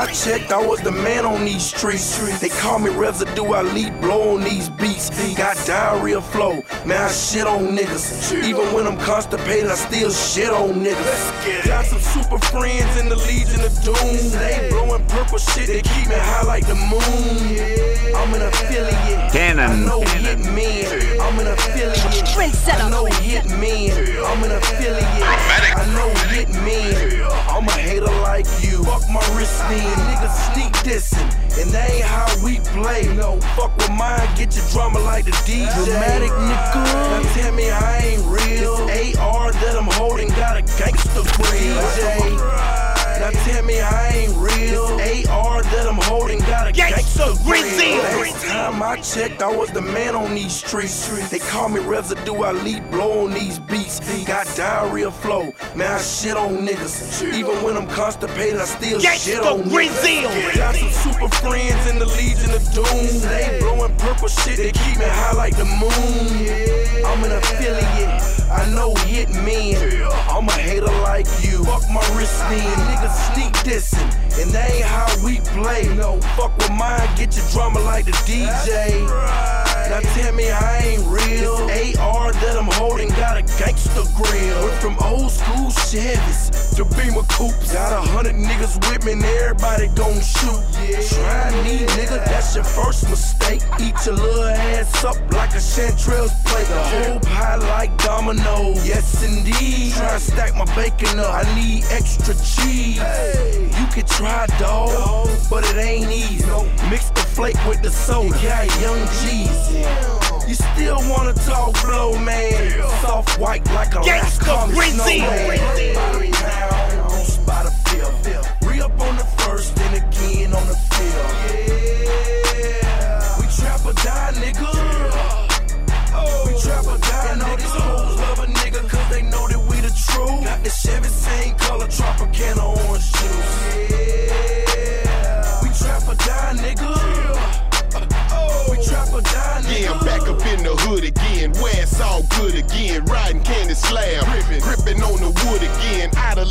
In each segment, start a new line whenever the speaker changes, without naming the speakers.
I checked, I was the man on these streets. They call me residue, I lead blow on these beats. Got diarrhea flow, man, I shit on niggas. Even when I'm constipated, I still shit on niggas. Got some super friends in the Legion of Doom. They blowing purple shit, they keep me high like the moon. I'm an affiliate.
Cannon.
I know hit men. I'm an affiliate.
Trendsetter.
I know hit men. I'm an affiliate. I know hit men. I'm a hater like you. Fuck my wrist then. Niggas sneak dissing. And that ain't how we play. No, fuck with mine. Get your drama like the DJ. Dramatic nigga. Now tell me I ain't real. This AR that I'm holding got a gangster green. Now tell me I ain't real. This AR that I'm holding got a gangster
Grizzly.
Last time I checked, I was the man on these streets. They call me residue, I lead blow on these beats. Got diarrhea flow, man, I shit on niggas. Even when I'm constipated, I still shit
Gangsta
on
Grizzly.
niggas. Got some super friends in the Legion of Doom. They blowing purple shit, they keep me high like the moon. I'm an affiliate. I know hit men. I'm a hater like you. Fuck my wrist. Niggas sneak dissing. And that ain't how we play. No, fuck with mine. Get your drama like the DJ. Now tell me I ain't real. This AR that I'm holding got a gangster grill. Went from old school Chevys to Beamer coupes. Got a hundred niggas with me and everybody gon' shoot. Yeah. Try me, nigga, that's your first mistake. Eat your little ass up like a Chanterelles plate. The whole pie like domino. Yes, indeed. Try to stack my bacon up. I need extra cheese. You can try, dog, but it ain't easy. Mix the flake with the soda. Got young G's. You still wanna talk blow, man? Soft white like a
Gangsta
snowman. Bottom town, on spot a field. Re up on the first and again on the field. Yeah, we trap or die, nigga. We trap or die, know these hoes love a nigga cause they know that
Riding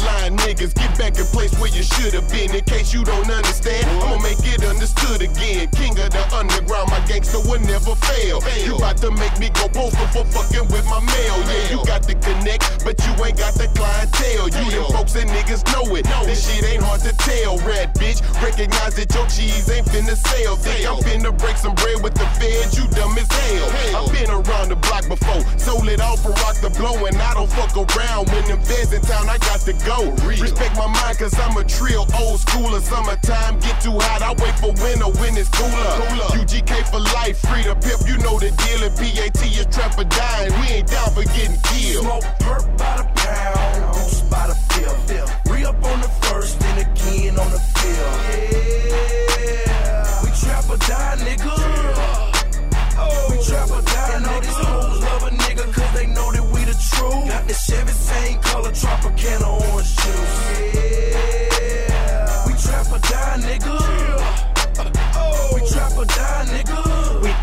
line niggas. Get back in place where you should have been. In case you don't understand, I'ma make it understood again. King of the underground, my gangster will never fail. You about to make me go postal for fucking with my mail. Yeah, you got the connect, but you ain't got the clientele. You them folks and niggas know it. This shit ain't hard to tell. Red bitch, recognize that your cheese ain't finna sell. Think I'm finna break some bread with the feds. You dumb as hell. I've been around the block before. Sold it all for rock the blow, and I don't fuck around. When them feds in town, I got to go. Respect my mind, cause I'm a trill old schooler. Summertime get too hot, I wait for winter when it's cooler. UGK for life, free to pimp, you know the deal. And PAT is trap or dying. We ain't down for getting killed.
Smoke perp by the pound, on spot a field. Re up on the first and again on the field. Yeah,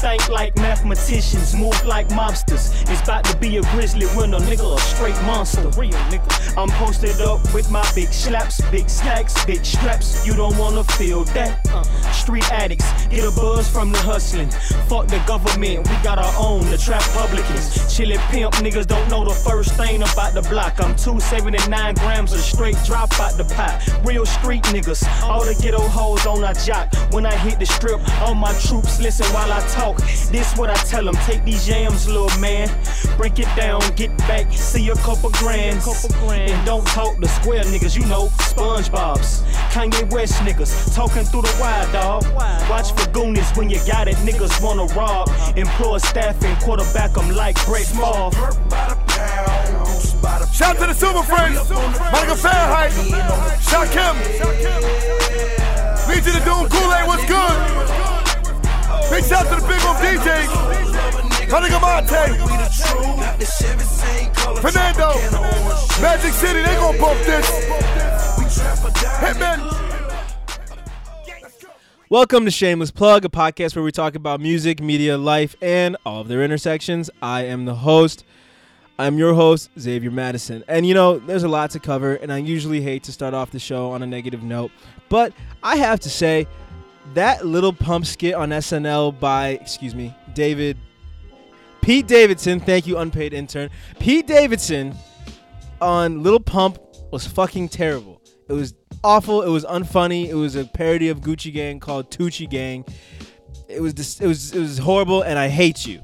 think like mathematicians, move like mobsters. It's about to be a grizzly winter, nigga, a straight monster. Real nigga. I'm posted up with my big slaps, big stacks, big straps. You don't wanna feel that. Uh, street addicts, get a buzz from the hustling. Fuck the government, we got our own, the trap publicans. Chillin' pimp niggas don't know the first thing about the block. I'm 279 grams of straight drop out the pot. Real street niggas, all the ghetto hoes on our jock. When I hit the strip, all my troops listen while I talk. This what I tell them, take these yams, little man. Break it down, get back, see a couple grand. And don't talk to square niggas, you know, SpongeBob's. Kanye West niggas, talking through the wire, dog. Watch for Goonies when you got it, niggas wanna rob. Employ staff and quarterback them like Brett Favre.
Perp by the pound, on spot a
Shout out to the Super Friends. Monica Fahrenheit. Shout Kim. Legion of Doom Kool-Aid, what's good? Big shout out to the big old DJs. Honey Gamate. Fernando. Magic City, they gon' bump this. Hitman.
Welcome to Shameless Plug, a podcast where we talk about music, media, life, and all of their intersections. I am the host. I'm your host, Xavier Madison. And you know, there's a lot to cover, and I usually hate to start off the show on a negative note. But I have to say, that Lil Pump skit on SNL by, excuse me, David, Pete Davidson, thank you, unpaid intern. Pete Davidson on Lil Pump was fucking terrible. It was awful. It was unfunny. It was a parody of Gucci Gang called Tucci Gang. It was dis- it was it was horrible, and I hate you.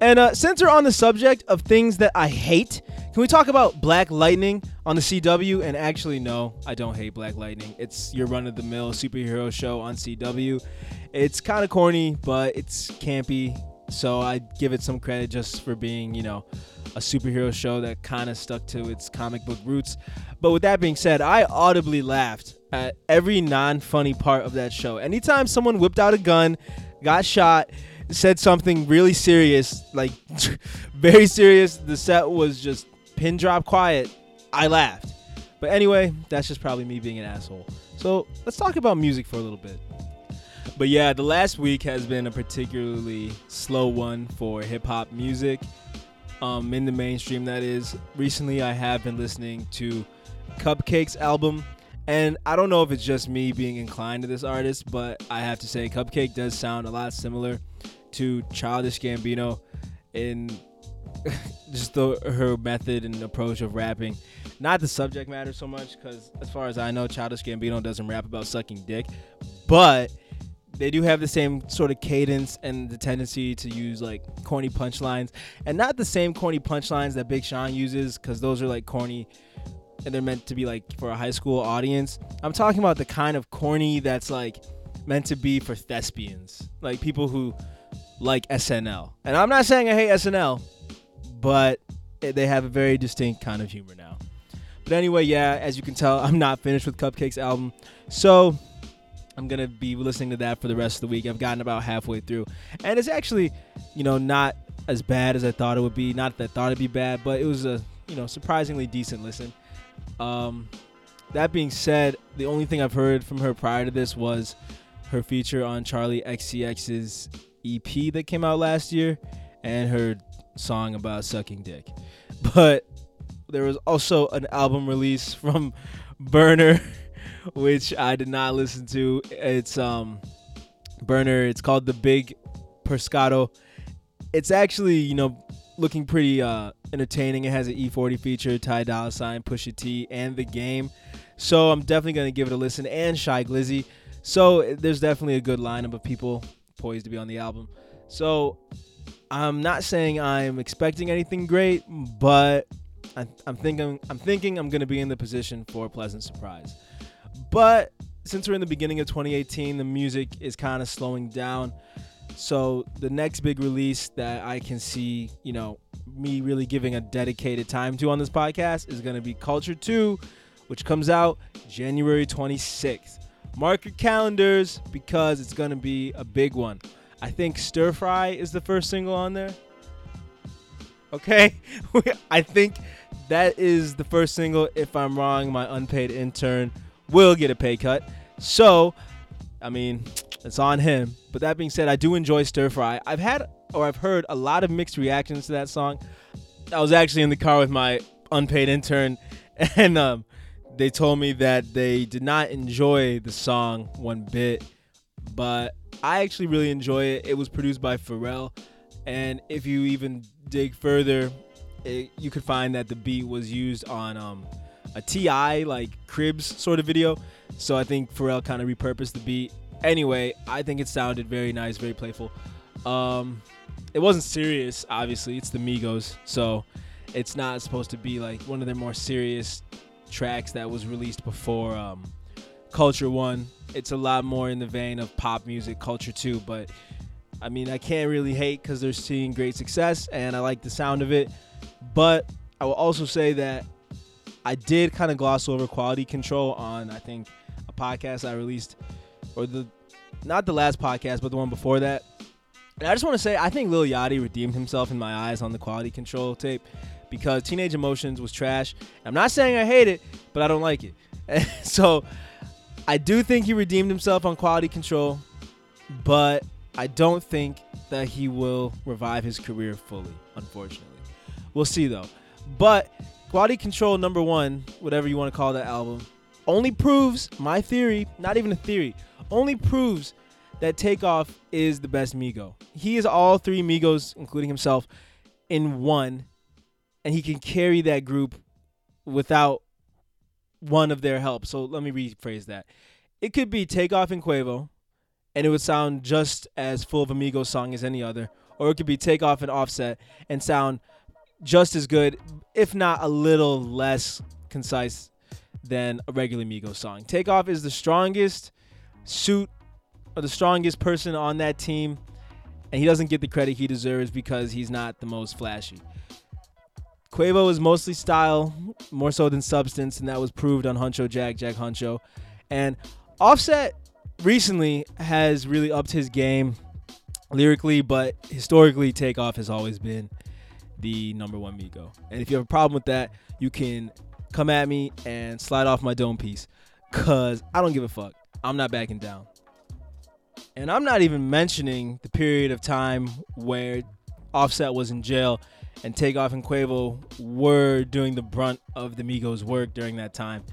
And uh, since we're on the subject of things that I hate, can we talk about Black Lightning on the CW? And actually, no, I don't hate Black Lightning. It's your run of the mill superhero show on CW. It's kind of corny, but it's campy. So I give it some credit just for being, you know, a superhero show that kind of stuck to its comic book roots. But with that being said, I audibly laughed at every non funny part of that show. Anytime someone whipped out a gun, got shot, said something really serious, like very serious, the set was just pin drop quiet, I laughed. But anyway, that's just probably me being an asshole. So let's talk about music for a little bit. But yeah, the last week has been a particularly slow one for hip hop music. Um, in the mainstream, that is. Recently, I have been listening to CupcakKe's album, and I don't know if it's just me being inclined to this artist, but I have to say, Cupcake does sound a lot similar to Childish Gambino in just the, her method and approach of rapping. Not the subject matter so much, because as far as I know, Childish Gambino doesn't rap about sucking dick, but they do have the same sort of cadence and the tendency to use like corny punchlines, and not the same corny punchlines that Big Sean uses, because those are like corny and they're meant to be like for a high school audience. I'm talking about the kind of corny that's like meant to be for thespians, like people who like SNL. And I'm not saying I hate SNL, but they have a very distinct kind of humor now. But anyway, yeah, as you can tell, I'm not finished with CupcakKe's album. So I'm going to be listening to that for the rest of the week. I've gotten about halfway through. And it's actually, you know, not as bad as I thought it would be. Not that I thought it'd be bad, but it was a, you know, surprisingly decent listen. Um, that being said, the only thing I've heard from her prior to this was her feature on Charli XCX's EP that came out last year and her song about sucking dick. But there was also an album release from Berner, which I did not listen to. It's um Berner. It's called The Big Pescado. It's actually you know looking pretty uh, entertaining. It has an E40 feature, Ty Dolla Sign, Pusha T, and the game. So I'm definitely gonna give it a listen. And Shy Glizzy. So there's definitely a good lineup of people poised to be on the album. So I'm not saying I'm expecting anything great, but I, am thinking I'm thinking I'm gonna be in the position for a pleasant surprise. But since we're in the beginning of 2018, the music is kind of slowing down. So the next big release that I can see, you know, me really giving a dedicated time to on this podcast is going to be Culture 2, which comes out January 26th. Mark your calendars because it's going to be a big one. I think Stir Fry is the first single on there. Okay? I think that is the first single. If I'm wrong, my unpaid intern will get a pay cut. So, I mean, it's on him. But that being said, I do enjoy Stir Fry. I've had or I've heard a lot of mixed reactions to that song. I was actually in the car with my unpaid intern, and um, they told me that they did not enjoy the song one bit, but I actually really enjoy it. It was produced by Pharrell, and if you even dig further, it, you could find that the beat was used on um, a Ti like Cribs sort of video. So I think Pharrell kind of repurposed the beat. Anyway, I think it sounded very nice, very playful. Um, it wasn't serious, obviously. It's the Migos, so it's not supposed to be like one of their more serious tracks that was released before um, Culture One. It's a lot more in the vein of pop music, Culture too. But I mean, I can't really hate because they're seeing great success, and I like the sound of it. But I will also say that I did kind of gloss over quality control on I think a podcast I released, or the not the last podcast, but the one before that. And I just want to say I think Lil Yachty redeemed himself in my eyes on the quality control tape because Teenage Emotions was trash. I'm not saying I hate it, but I don't like it. so I do think he redeemed himself on quality control, but I don't think that he will revive his career fully, unfortunately. We'll see though. But Quality Control number one, whatever you want to call that album, only proves my theory, not even a theory, only proves that Takeoff is the best Migo. He is all three Migos, including himself, in one, and he can carry that group without one of their help. So let me rephrase that. It could be Takeoff and Quavo, and it would sound just as full of a Migos song as any other. Or it could be Takeoff and Offset and sound just as good, if not a little less concise than a regular Migos song. Takeoff is the strongest suit or the strongest person on that team, and he doesn't get the credit he deserves because he's not the most flashy. Quavo is mostly style, more so than substance, and that was proved on Huncho Jack, Jack Huncho. And Offset recently has really upped his game lyrically, but historically, Takeoff has always been the number one Migo. And if you have a problem with that, you can come at me and slide off my dome piece, cause I don't give a fuck. I'm not backing down. And I'm not even mentioning the period of time where Offset was in jail and Takeoff and Quavo were doing the brunt of the Migos' work during that time.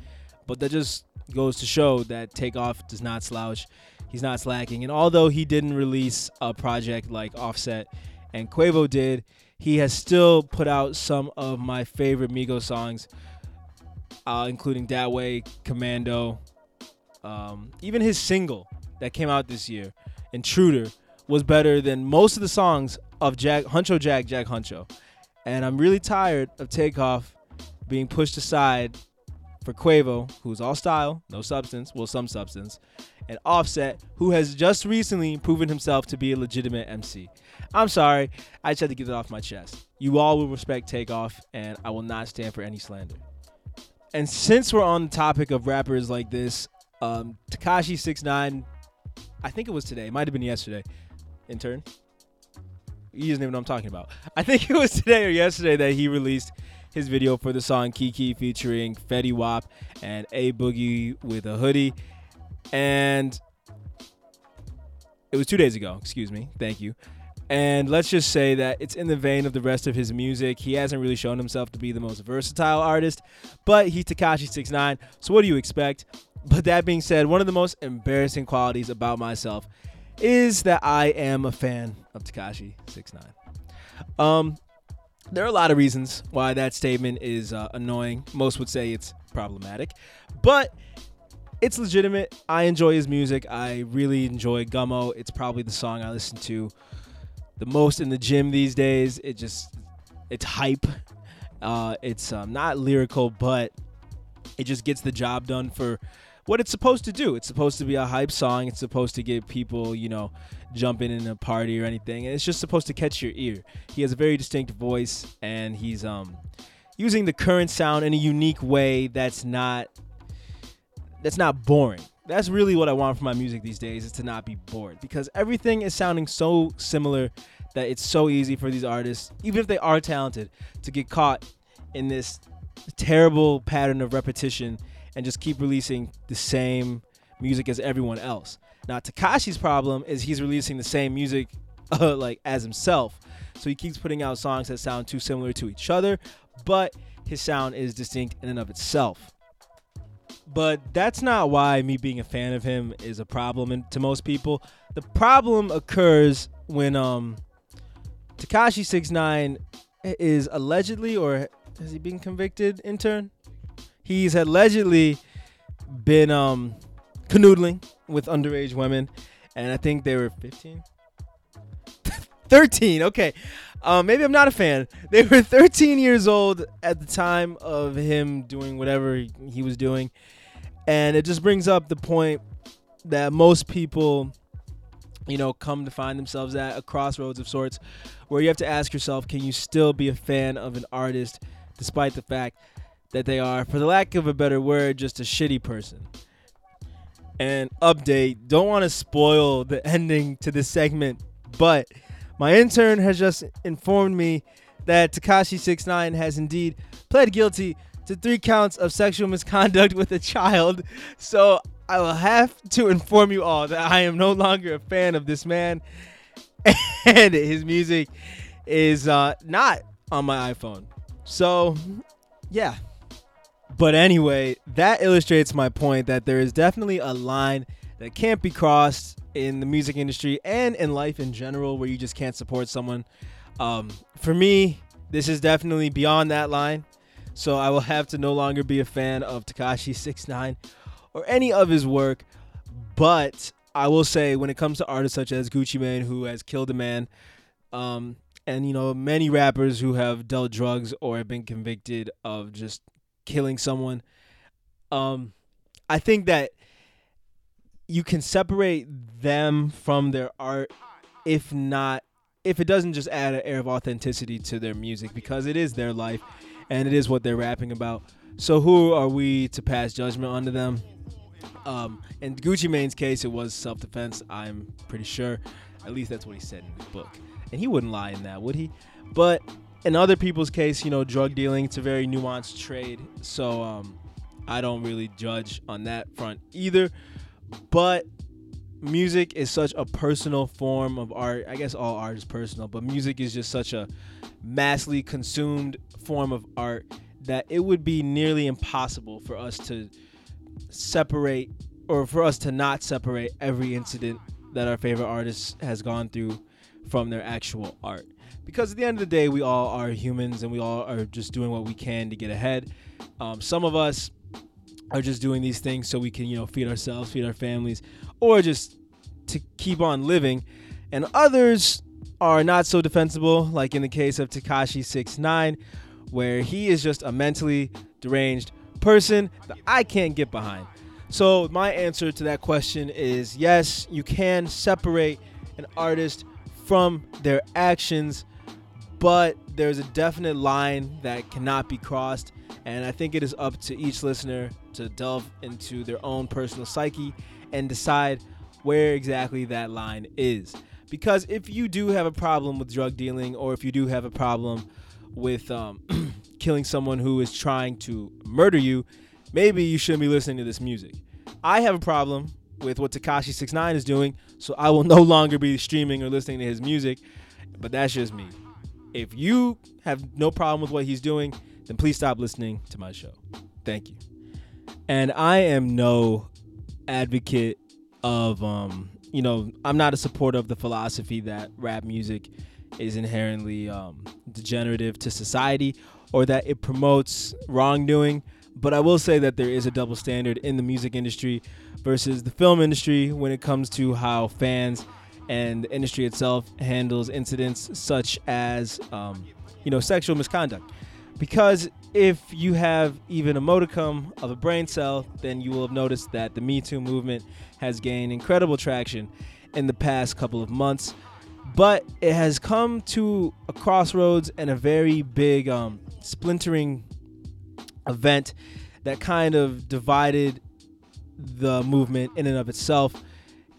But that just goes to show that Takeoff does not slouch. He's not slacking. And although he didn't release a project like Offset and Quavo did, he has still put out some of my favorite Migos songs, uh, including That Way, Commando, um, even his single that came out this year, Intruder, was better than most of the songs of Jack Huncho Jack Jack Huncho. And I'm really tired of Takeoff being pushed aside for Quavo, who's all style, no substance, well, some substance, and Offset, who has just recently proven himself to be a legitimate MC. I'm sorry, I just had to get it off my chest. You all will respect Takeoff, and I will not stand for any slander. And since we're on the topic of rappers like this, um, Six Nine, I think it was today, it might have been yesterday. Intern, he doesn't even know what I'm talking about. I think it was today or yesterday that he released his video for the song KEKE featuring Fetty Wap and A Boogie with a hoodie. And it was two days ago, excuse me. Thank you. And let's just say that it's in the vein of the rest of his music. He hasn't really shown himself to be the most versatile artist, but he's Tekashi 69. So what do you expect? But that being said, one of the most embarrassing qualities about myself is that I am a fan of Tekashi 69. Um, there are a lot of reasons why that statement is uh, annoying. Most would say it's problematic, but it's legitimate. I enjoy his music. I really enjoy Gummo. It's probably the song I listen to the most in the gym these days. It just it's hype. Uh, it's um, not lyrical, but it just gets the job done for what it's supposed to do. It's supposed to be a hype song. It's supposed to get people, you know, jumping in a party or anything. And it's just supposed to catch your ear. He has a very distinct voice, and he's um using the current sound in a unique way that's not that's not boring. That's really what I want from my music these days is to not be bored because everything is sounding so similar that it's so easy for these artists, even if they are talented, to get caught in this terrible pattern of repetition and just keep releasing the same music as everyone else. Now Tekashi's problem is he's releasing the same music uh, like as himself. So he keeps putting out songs that sound too similar to each other, but his sound is distinct in and of itself. But that's not why me being a fan of him is a problem to most people. The problem occurs when um Tekashi 69 is allegedly or has he been convicted intern? He's allegedly been um canoodling with underage women and I think they were 15 13 okay. Um, maybe i'm not a fan. They were 13 years old at the time of him doing whatever he was doing and it just brings up the point that most people you know come to find themselves at a crossroads of sorts where you have to ask yourself can you still be a fan of an artist despite the fact that they are for the lack of a better word just a shitty person and update don't want to spoil the ending to this segment but my intern has just informed me that Tekashi 69 has indeed pled guilty to three counts of sexual misconduct with a child. So I will have to inform you all that I am no longer a fan of this man, and his music is uh, not on my iPhone. So, yeah. But anyway, that illustrates my point that there is definitely a line that can't be crossed in the music industry and in life in general where you just can't support someone. Um, for me, this is definitely beyond that line. So I will have to no longer be a fan of Tekashi 69 or any of his work. But I will say, when it comes to artists such as Gucci Mane, who has killed a man, um, and you know many rappers who have dealt drugs or have been convicted of just killing someone, um, I think that you can separate them from their art, if not, if it doesn't just add an air of authenticity to their music, because it is their life, and it is what they're rapping about. So who are we to pass judgment onto them? Um, in Gucci Mane's case, it was self-defense. I'm pretty sure. At least that's what he said in his book, and he wouldn't lie in that, would he? But in other people's case, you know, drug dealing, it's a very nuanced trade. So um, I don't really judge on that front either. But music is such a personal form of art. I guess all art is personal, but music is just such a massively consumed form of art that it would be nearly impossible for us to separate or for us to not separate every incident that our favorite artist has gone through from their actual art. Because at the end of the day, we all are humans and we all are just doing what we can to get ahead. Um, some of us are just doing these things so we can, you know, feed ourselves, feed our families, or just to keep on living. And others are not so defensible, like in the case of Tekashi 69, where he is just a mentally deranged person that I can't get behind. So, my answer to that question is yes, you can separate an artist from their actions, but there's a definite line that cannot be crossed. And I think it is up to each listener to delve into their own personal psyche and decide where exactly that line is. Because if you do have a problem with drug dealing, or if you do have a problem with um, killing someone who is trying to murder you, maybe you shouldn't be listening to this music. I have a problem with what Tekashi 69 is doing, so I will no longer be streaming or listening to his music, but that's just me. If you have no problem with what he's doing, then please stop listening to my show. Thank you. And I am no advocate of um, you know, I'm not a supporter of the philosophy that rap music is inherently um, degenerative to society or that it promotes wrongdoing. But I will say that there is a double standard in the music industry versus the film industry when it comes to how fans and the industry itself handles incidents such as, um, you know, sexual misconduct. Because if you have even a modicum of a brain cell, then you will have noticed that the Me Too movement has gained incredible traction in the past couple of months. But it has come to a crossroads and a very big um, splintering event that kind of divided the movement in and of itself.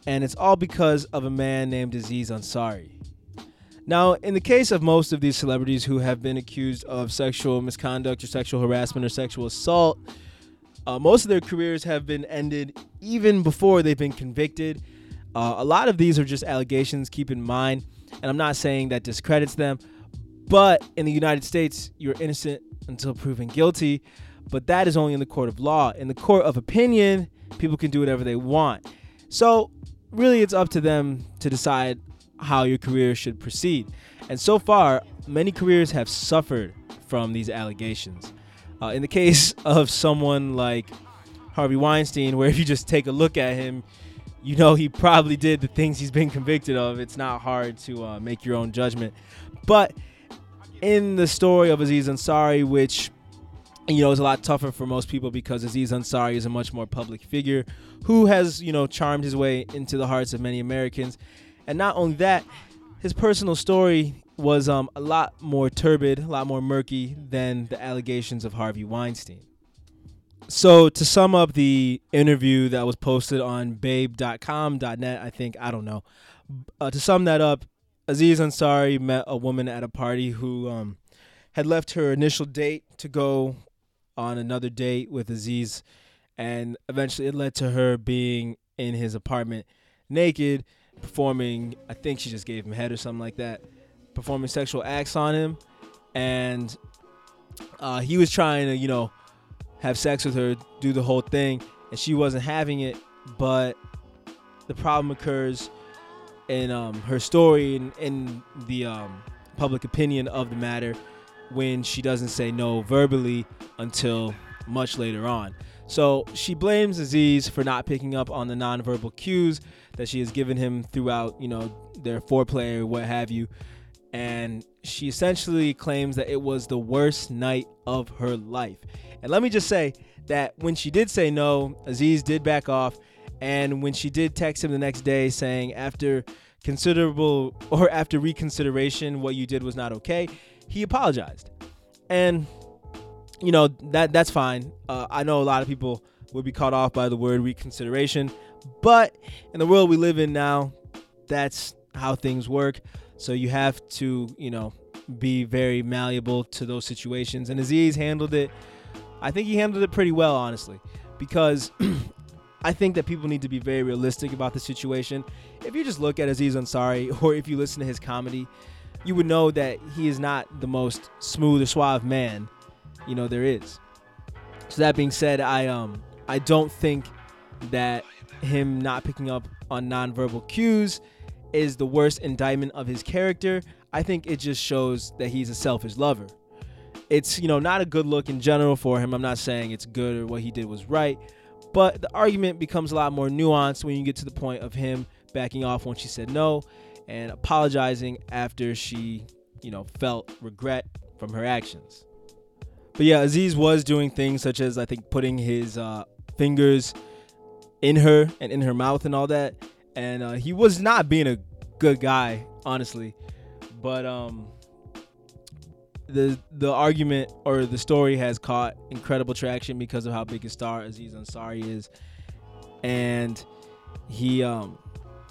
And it's all because of a man named Aziz Ansari. Now, in the case of most of these celebrities who have been accused of sexual misconduct or sexual harassment or sexual assault, uh, most of their careers have been ended even before they've been convicted. Uh, a lot of these are just allegations, keep in mind, and I'm not saying that discredits them, but in the United States, you're innocent until proven guilty, but that is only in the court of law. In the court of opinion, people can do whatever they want. So, really, it's up to them to decide how your career should proceed. And so far, many careers have suffered from these allegations. Uh, in the case of someone like Harvey Weinstein, where if you just take a look at him, you know he probably did the things he's been convicted of. It's not hard to uh, make your own judgment. But in the story of Aziz Ansari, which you know it's a lot tougher for most people because Aziz Ansari is a much more public figure who has you know charmed his way into the hearts of many Americans and not only that, his personal story was um, a lot more turbid, a lot more murky than the allegations of Harvey Weinstein. So, to sum up the interview that was posted on babe.com.net, I think, I don't know. Uh, to sum that up, Aziz Ansari met a woman at a party who um, had left her initial date to go on another date with Aziz, and eventually it led to her being in his apartment naked performing, I think she just gave him head or something like that, performing sexual acts on him. And uh, he was trying to, you know, have sex with her, do the whole thing, and she wasn't having it. But the problem occurs in um, her story and in the um, public opinion of the matter when she doesn't say no verbally until much later on. So she blames Aziz for not picking up on the nonverbal cues that she has given him throughout, you know, their foreplay or what have you. And she essentially claims that it was the worst night of her life. And let me just say that when she did say no, Aziz did back off. And when she did text him the next day saying, after considerable or after reconsideration, what you did was not okay, he apologized. And you know that that's fine. Uh, I know a lot of people would be caught off by the word reconsideration, but in the world we live in now, that's how things work. So you have to, you know, be very malleable to those situations. And Aziz handled it. I think he handled it pretty well, honestly, because I think that people need to be very realistic about the situation. If you just look at Aziz Ansari or if you listen to his comedy, you would know that he is not the most smooth or suave man, you know, there is. So that being said, I um I don't think that him not picking up on nonverbal cues is the worst indictment of his character. I think it just shows that he's a selfish lover. It's, you know, not a good look in general for him. I'm not saying it's good or what he did was right, but the argument becomes a lot more nuanced when you get to the point of him backing off when she said no and apologizing after she, you know, felt regret from her actions. But yeah, Aziz was doing things such as I think putting his uh, fingers in her and in her mouth and all that, and uh, he was not being a good guy, honestly. But um, the the argument or the story has caught incredible traction because of how big a star Aziz Ansari is, and he um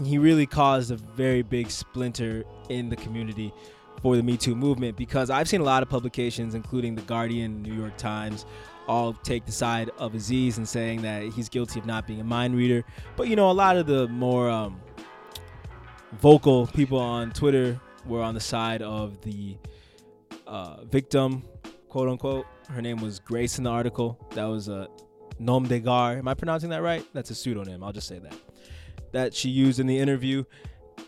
he really caused a very big splinter in the community for the Me Too movement because I've seen a lot of publications, including The Guardian, New York Times, all take the side of Aziz and saying that he's guilty of not being a mind reader. But you know, a lot of the more um, vocal people on Twitter were on the side of the uh, victim, quote unquote. Her name was Grace in the article. That was a nom de guerre. Am I pronouncing that right? That's a pseudonym. I'll just say that that she used in the interview,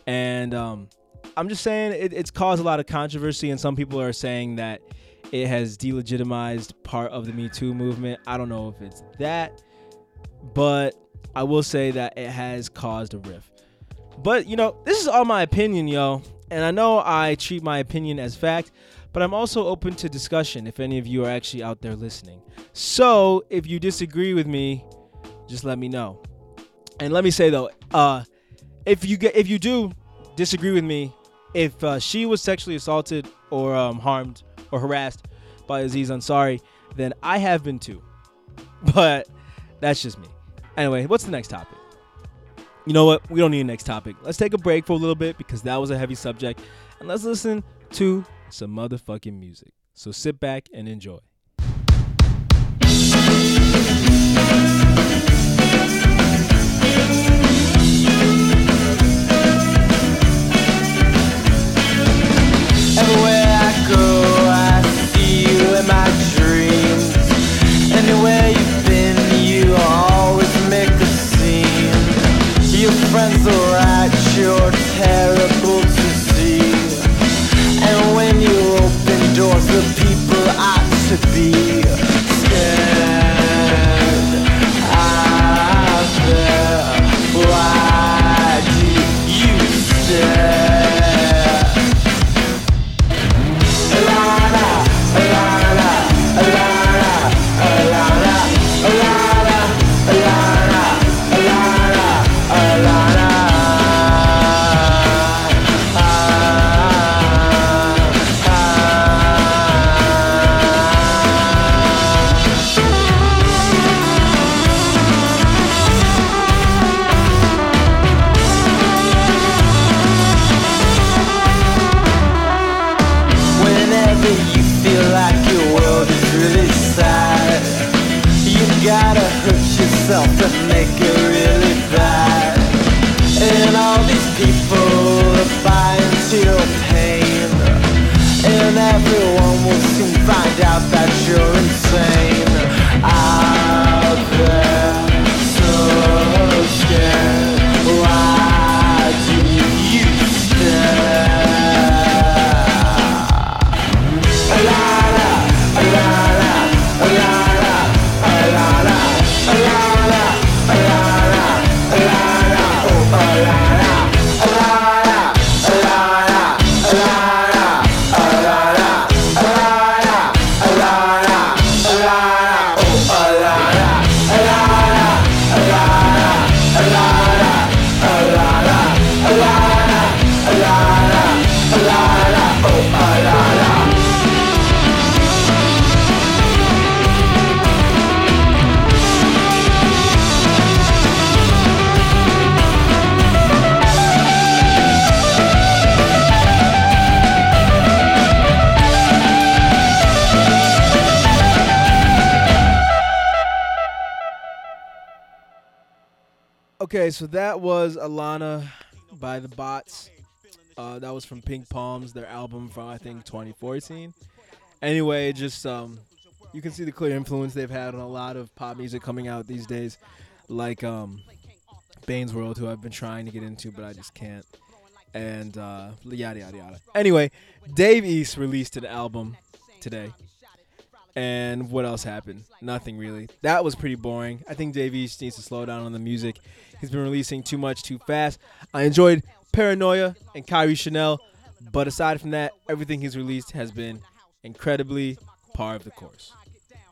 and um, I'm just saying it, it's caused a lot of controversy, and some people are saying that it has delegitimized part of the Me Too movement. I don't know if it's that, but I will say that it has caused a rift. But you know, this is all my opinion, yo, and I know I treat my opinion as fact, but I'm also open to discussion if any of you are actually out there listening. So if you disagree with me, just let me know. And let me say though, uh, if you get if you do disagree with me, if uh, she was sexually assaulted or um, harmed or harassed by Aziz Ansari, then I have been too. But that's just me. Anyway, what's the next topic? You know what? We don't need a next topic. Let's take a break for a little bit because that was a heavy subject. And let's listen to some motherfucking music. So sit back and enjoy.
See
Okay, so that was Alana by the Bots. Uh, that was from Pink Palms, their album from I think 2014. Anyway, just um, you can see the clear influence they've had on a lot of pop music coming out these days, like um, Bane's World, who I've been trying to get into, but I just can't, and uh, yada yada yada. Anyway, Dave East released an album today. And what else happened? Nothing really. That was pretty boring. I think Dave East needs to slow down on the music. He's been releasing too much too fast. I enjoyed Paranoia and Kairi Chanel, but aside from that, everything he's released has been incredibly par of the course.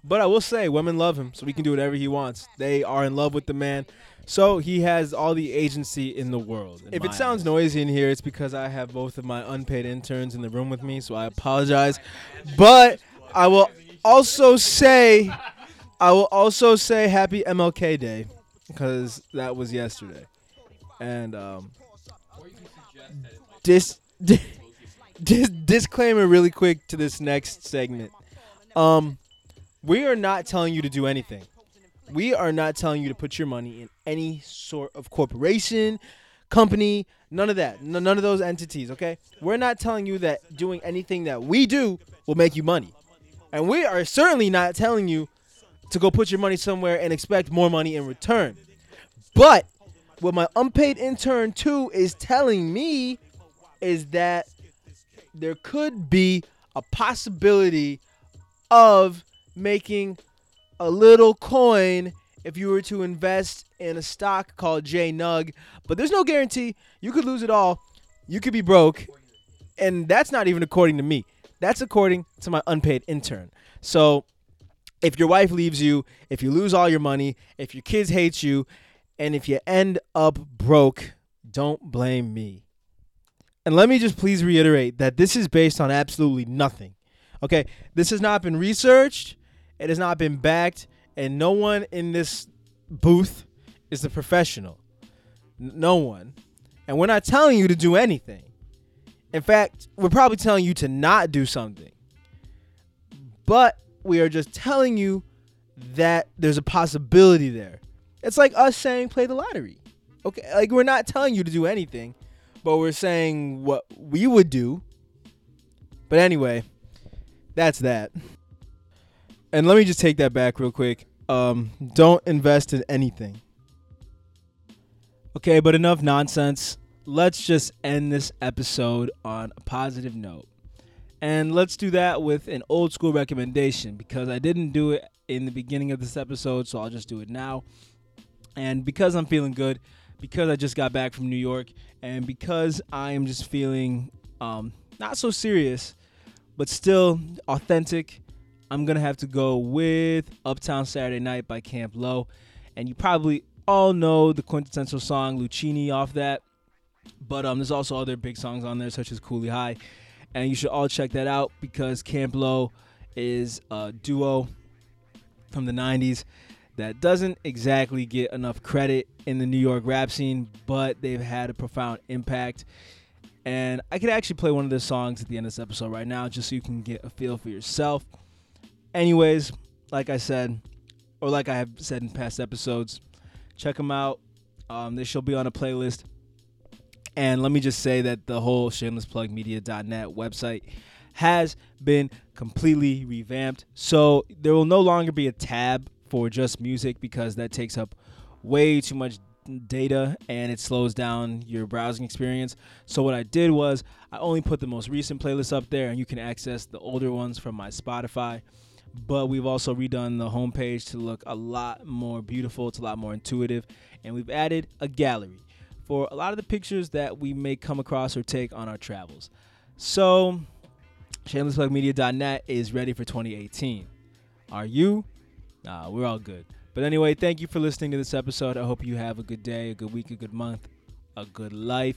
But I will say, women love him, so he can do whatever he wants. They are in love with the man, so he has all the agency in the world. in
If it sounds
eyes. noisy in here, it's because I have both of my unpaid interns in the room with me, so I apologize. But I will also say, I will also say Happy MLK Day because that was yesterday, and um, dis, dis disclaimer really quick to this next segment. Um, we are not telling you to do anything. We are not telling you to put your money in any sort of corporation, company, none of that. None of those entities, okay? We're not telling you that doing anything that we do will make you money. And we are certainly not telling you to go put your money somewhere and expect more money in return. But what my unpaid intern too is telling me is that there could be a possibility of making a little coin if you were to invest in a stock called J Nug, but there's no guarantee. You could lose it all. You could be broke. And that's not even according to me. That's according to my unpaid intern. So if your wife leaves you, if you lose all your money, if your kids hate you, and if you end up broke, don't blame me. And let me just please reiterate that this is based on absolutely nothing. Okay, this has not been researched, it has not been backed, and no one in this booth is a professional. No one. And we're not telling you to do anything. In fact, we're probably telling you to not do something. But we are just telling you that there's a possibility there. It's like us saying play the lottery. Okay, like we're not telling you to do anything, but we're saying what we would do. But anyway, that's that. And let me just take that back real quick. Um, don't invest in anything. Okay, but enough nonsense. Let's just end this episode on a positive note. And let's do that with an old school recommendation because I didn't do it in the beginning of this episode, so I'll just do it now. And because I'm feeling good, because I just got back from New York, and because I am just feeling um, not so serious, but still authentic, I'm gonna have to go with Uptown Saturday Night by Camp Lo. And you probably all know the quintessential song Luchini off that. But um, there's also other big songs on there, such as Coolie High. And you should all check that out because Camp Lo is a duo from the 90s that doesn't exactly get enough credit in the New York rap scene, but they've had a profound impact. And I could actually play one of their songs at the end of this episode right now just so you can get a feel for yourself. Anyways, like I said, or like I have said in past episodes, check them out. Um, they shall be on a playlist. And let me just say that the whole shamelessplugmedia.net website has been completely revamped. So there will no longer be a tab for just music because that takes up way too much data and it slows down your browsing experience. So what I did was I only put the most recent playlists up there and you can access the older ones from my Spotify. But we've also redone the homepage to look a lot more beautiful, it's a lot more intuitive, and we've added a gallery for a lot of the pictures that we may come across or take on our travels. So, shamelessplugmedia.net is ready for 2018. Are you? Nah, we're all good. But anyway, thank you for listening to this episode. I hope you have a good day, a good week, a good month, a good life.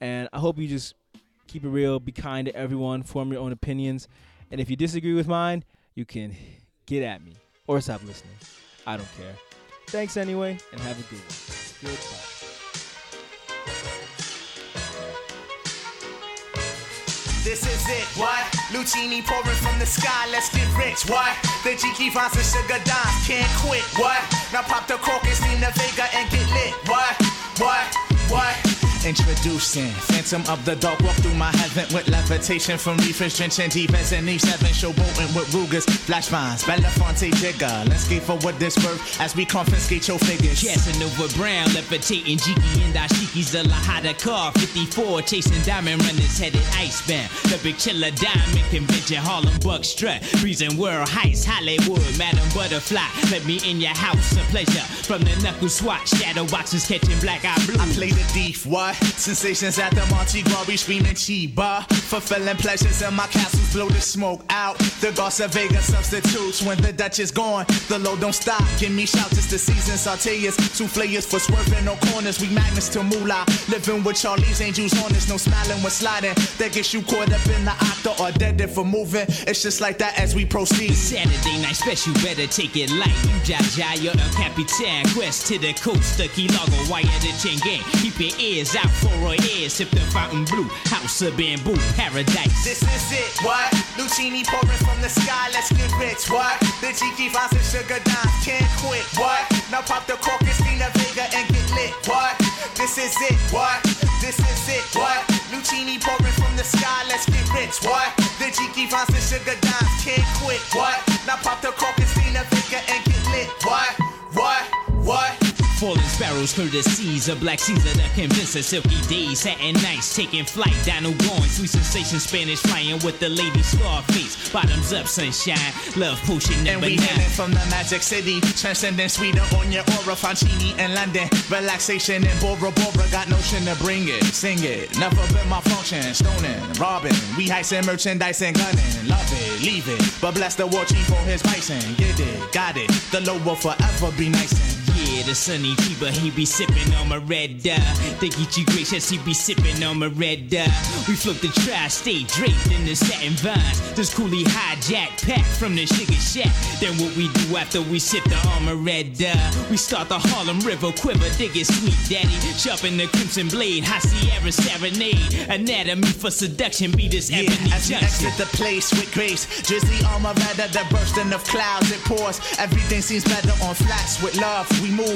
And I hope you just keep it real, be kind to everyone, form your own opinions. And if you disagree with mine, you can get at me or stop listening. I don't care. Thanks anyway, and have a good one. Goodbye.
This is it. What?
Luchini pouring from the sky, let's get rich. What? The Jiki Vance and Sugar Dimes can't quit. What? Now pop the cork and steam the Vega and get lit. What? What? What? Introducing Phantom of the Dark, walk through my heaven with levitation from reefers, drenching defense and Eve 7, showboating with Rugers, flash vines, Belafonte Jigger. Let's get for what this worth as we confiscate your figures.
Casanova Brown, levitating Jiki and Ashiki's the Lahada car, 54, chasing diamond runners headed icebound. The big chiller diamond convention, Harlem Buck strut, breezing world heights, Hollywood, Madam Butterfly. Let me in your house, a pleasure. From the knuckle swatch, shadow boxes catching black eye blue.
I play the thief, what? Sensations at the Monte Glory screaming Chiba. Fulfilling pleasures in my castles, blow the smoke out. The Garza Vega substitutes when the Dutch is gone. The load don't stop. Give me shouts, it's the season. Sauteas, souffleurs for swerving no corners. We magnets to moolah. Living with Charlie's angels on us, no smiling when sliding. That gets you caught up in the octa or dead if for moving. It's just like that as we proceed.
Saturday night special, better take it light. You Jaja, you're a Capitan. Quest to the coast, the Key Largo, wire the chain gang. Keep your ears out for a ear, sip the fountain blue. House of bamboo, paradise.
This is it, what? Luchini pouring from the sky, let's get rich, what? The Jiki Vance and Sugar Dimes can't quit, what? Now pop the cork and Stina Vega and get lit, what? This is it, what? This is it, what? Luchini pouring from the sky, let's get rich, what? The Jiki Vance and Sugar Dimes can't quit, what? Now pop the cork and Stina Vega and get lit, what? What? What?
Falling sparrows through the seas, a black Caesar that convince us silky days, satin nights, taking flight, Dino going, sweet sensation, Spanish flying with the lady Scarface, bottoms up, sunshine, love potion
And
number
we
nine.
from the magic city, transcending Sweden on your aura, Fancini and London, relaxation in Bora Bora, got notion to bring it, sing it, never been my function, stoning, robbing, we heisting merchandise and gunning, love it, leave it, but bless the war chief for his bison, get it, got it, the low will forever be nice
The sunny fever, he be sipping on my red dye. They get you gracious, he be sipping on my red dye. We flip the tri-state draped in the satin vines. This coolie hijack pack from the sugar shack. Then what we do after we sip the armor red dye? We start the Harlem River quiver, dig it sweet daddy. Sharpen the crimson blade, high Sierra serenade. Anatomy for seduction, be this
Yeah,
ebony
as we exit the place with grace, drizzly armor rather the bursting of clouds it pours. Everything seems better on flats with love. We move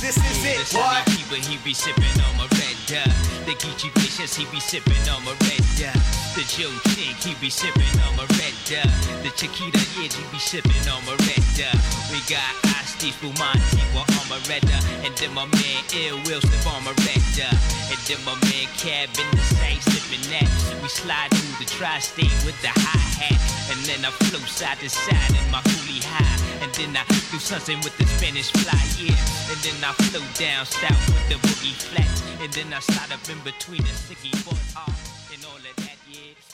This is
Yeah,
it.
sunny fever, he be sipping on my red dye. The Geechee Vicious, he be sipping on my red dye. The Joe Chink, he be sipping on my red dye. The Chiquita Edge, he be sipping on my red dye. We got Asti Spumante, well, on my red dye. And then my man Ill Will slip on my red dye. And then my man Cab in the side sipping that. We slide through the tri-state with the hi-hat. And then I flow side to side in my coolie high. And then I do something with the Spanish fly, yeah. And then I flow down south with the boogie flats. And then I slide up in between the sticky board off and all of that, yeah.